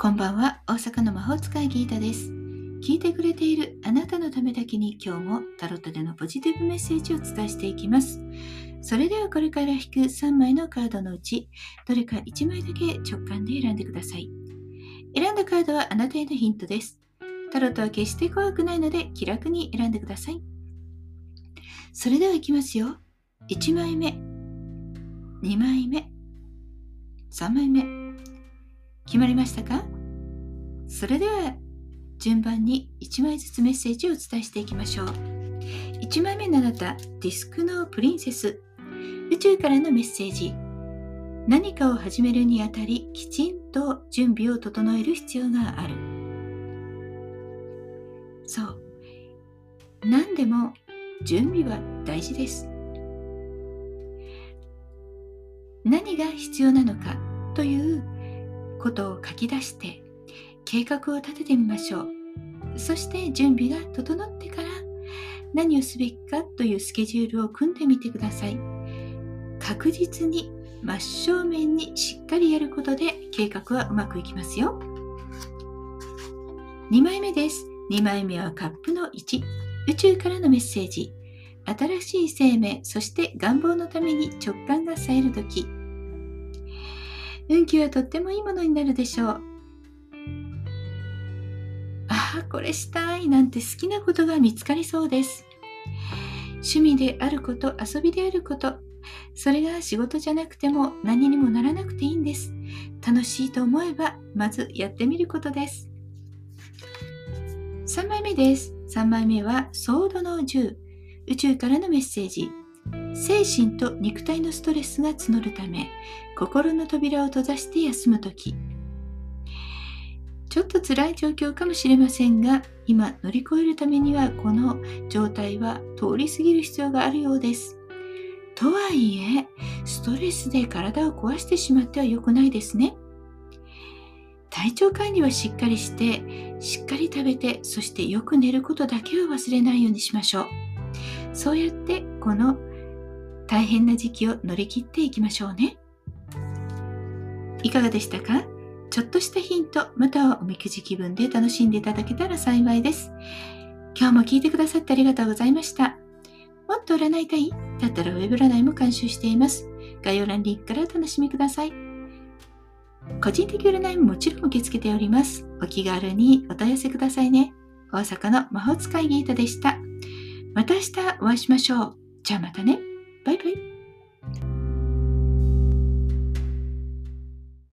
こんばんは、大阪の魔法使いギータです。聞いてくれているあなたのためだけに今日もタロットでのポジティブメッセージを伝えしていきます。それではこれから引く3枚のカードのうち、どれか1枚だけ直感で選んでください。選んだカードはあなたへのヒントです。タロットは決して怖くないので気楽に選んでください。それではいきますよ。1枚目、2枚目、3枚目。決まりましたか？それでは順番に1枚ずつメッセージをお伝えしていきましょう。1枚目のあなた、ディスクのプリンセス。宇宙からのメッセージ。何かを始めるにあたり、きちんと準備を整える必要がある。そう。何でも準備は大事です。何が必要なのかということを書き出して計画を立ててみましょう。そして準備が整ってから何をすべきかというスケジュールを組んでみてください。確実に真正面にしっかりやることで計画はうまくいきますよ。2枚目です。2枚目はカップの1宇宙からのメッセージ。新しい生命そして願望のために直感が冴える時。運気はとってもいいものになるでしょう。ああ、これしたいなんて好きなことが見つかりそうです。趣味であること、遊びであること、それが仕事じゃなくても何にもならなくていいんです。楽しいと思えば、まずやってみることです。3枚目です。3枚目は、ソードの10。宇宙からのメッセージ。精神と肉体のストレスが募るため心の扉を閉ざして休む時。ちょっと辛い状況かもしれませんが今乗り越えるためにはこの状態は通り過ぎる必要があるようです。とはいえストレスで体を壊してしまっては良くないですね。体調管理はしっかりしてしっかり食べてそしてよく寝ることだけは忘れないようにしましょう。そうやってこの大変な時期を乗り切っていきましょうね。いかがでしたか？ちょっとしたヒント、またはおみくじ気分で楽しんでいただけたら幸いです。今日も聞いてくださってありがとうございました。もっと占いたい？だったらウェブ占いも監修しています。概要欄リンクからお楽しみください。個人的占いももちろん受け付けております。お気軽にお問い合わせくださいね。大阪の魔法使いギータでした。また明日お会いしましょう。じゃあまたね。Bye bye.